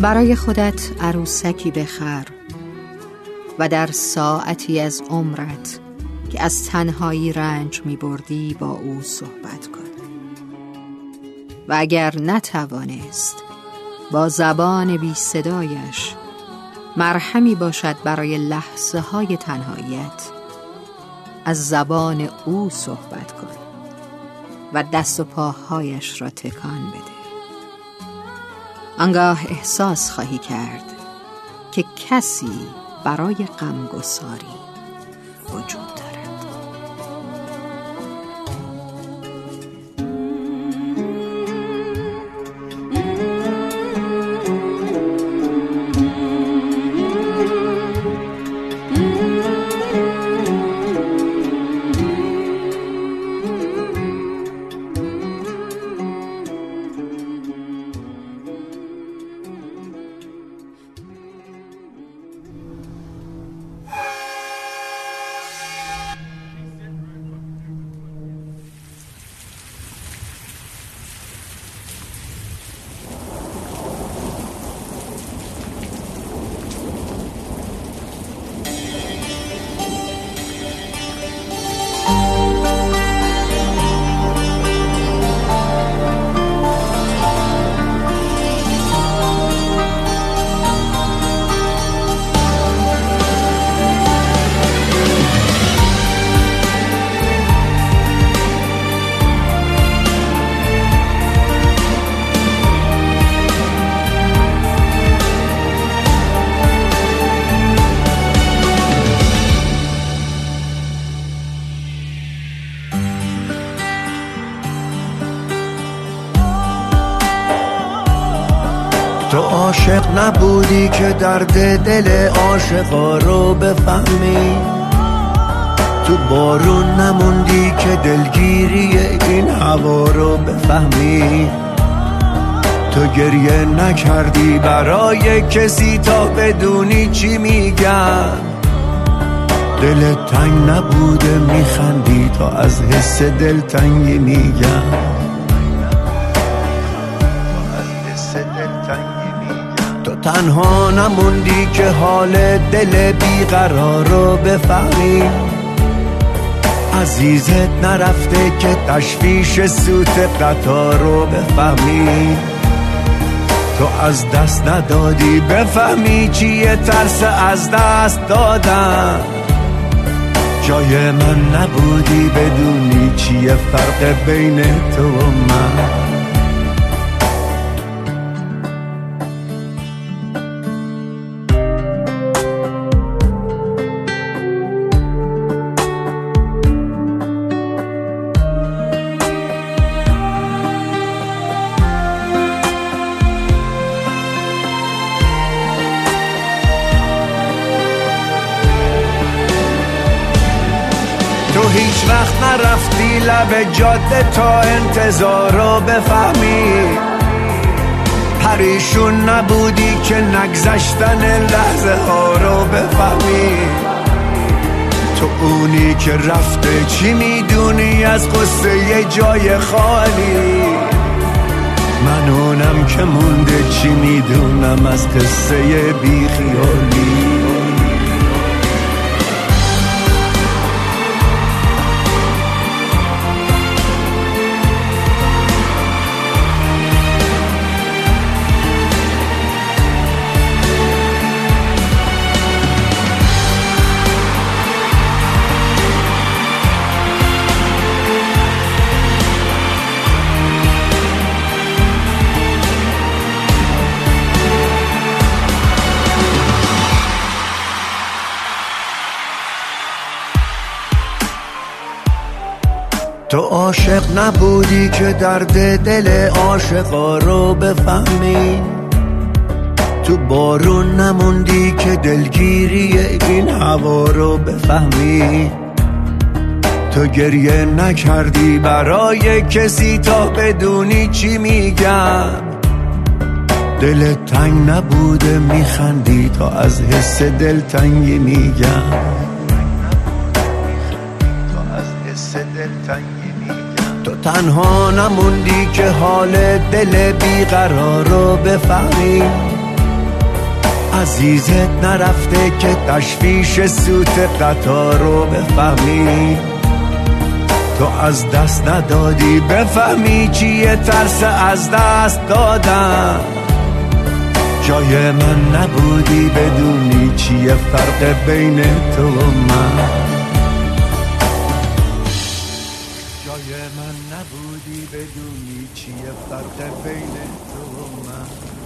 برای خودت عروسکی بخر و در ساعتی از عمرت که از تنهایی رنج می بردی با او صحبت کن. و اگر نتوانست با زبان بی صدایش مرهمی باشد برای لحظه های تنهاییت از زبان او صحبت کن و دست و پاهایش را تکان بده. آنگاه احساس خواهی کرد که کسی برای غمگساری وجود تو عاشق نبودی که درد دل عاشقا رو بفهمی. تو بارون نموندی که دلگیری این هوا رو بفهمی. تو گریه نکردی برای کسی تا بدونی چی میگن دل تنگ نبوده میخندی تا از حس دلتنگی میگن تنها نموندی که حال دل بیقرار رو بفهمی. عزیزت نرفته که تشویش سوت قطار رو بفهمی. تو از دست ندادی بفهمی چیه ترس از دست دادن. جای من نبودی بدونی چیه فرق بین تو و من. هیچ وقت نرفتی لب جاده تا انتظار رو بفهمی. پریشون نبودی که نگذشتن لحظه ها رو بفهمی. تو اونی که رفته چی می‌دونی؟ از قصه یه جای خالی. من اونم که مونده چی می‌دونم؟ از قصه بیخیالی تو عاشق نبودی که درد دل عاشقا رو بفهمی. تو بارون نموندی که دلگیری این هوا رو بفهمی. تو گریه نکردی برای کسی تا بدونی چی میگم. دل تنگ نبوده میخندی تا از حس دلتنگی میگم. تو تنها نموندی که حال دل بیقرار رو بفهمی. عزیزت نرفته که تشویش سوت قطار رو بفهمی. تو از دست ندادی بفهمی چیه ترس از دست دادن. جای من نبودی بدونی چیه فرق بین تو و من. نبودی بدونی چیه فرق بین تو و من.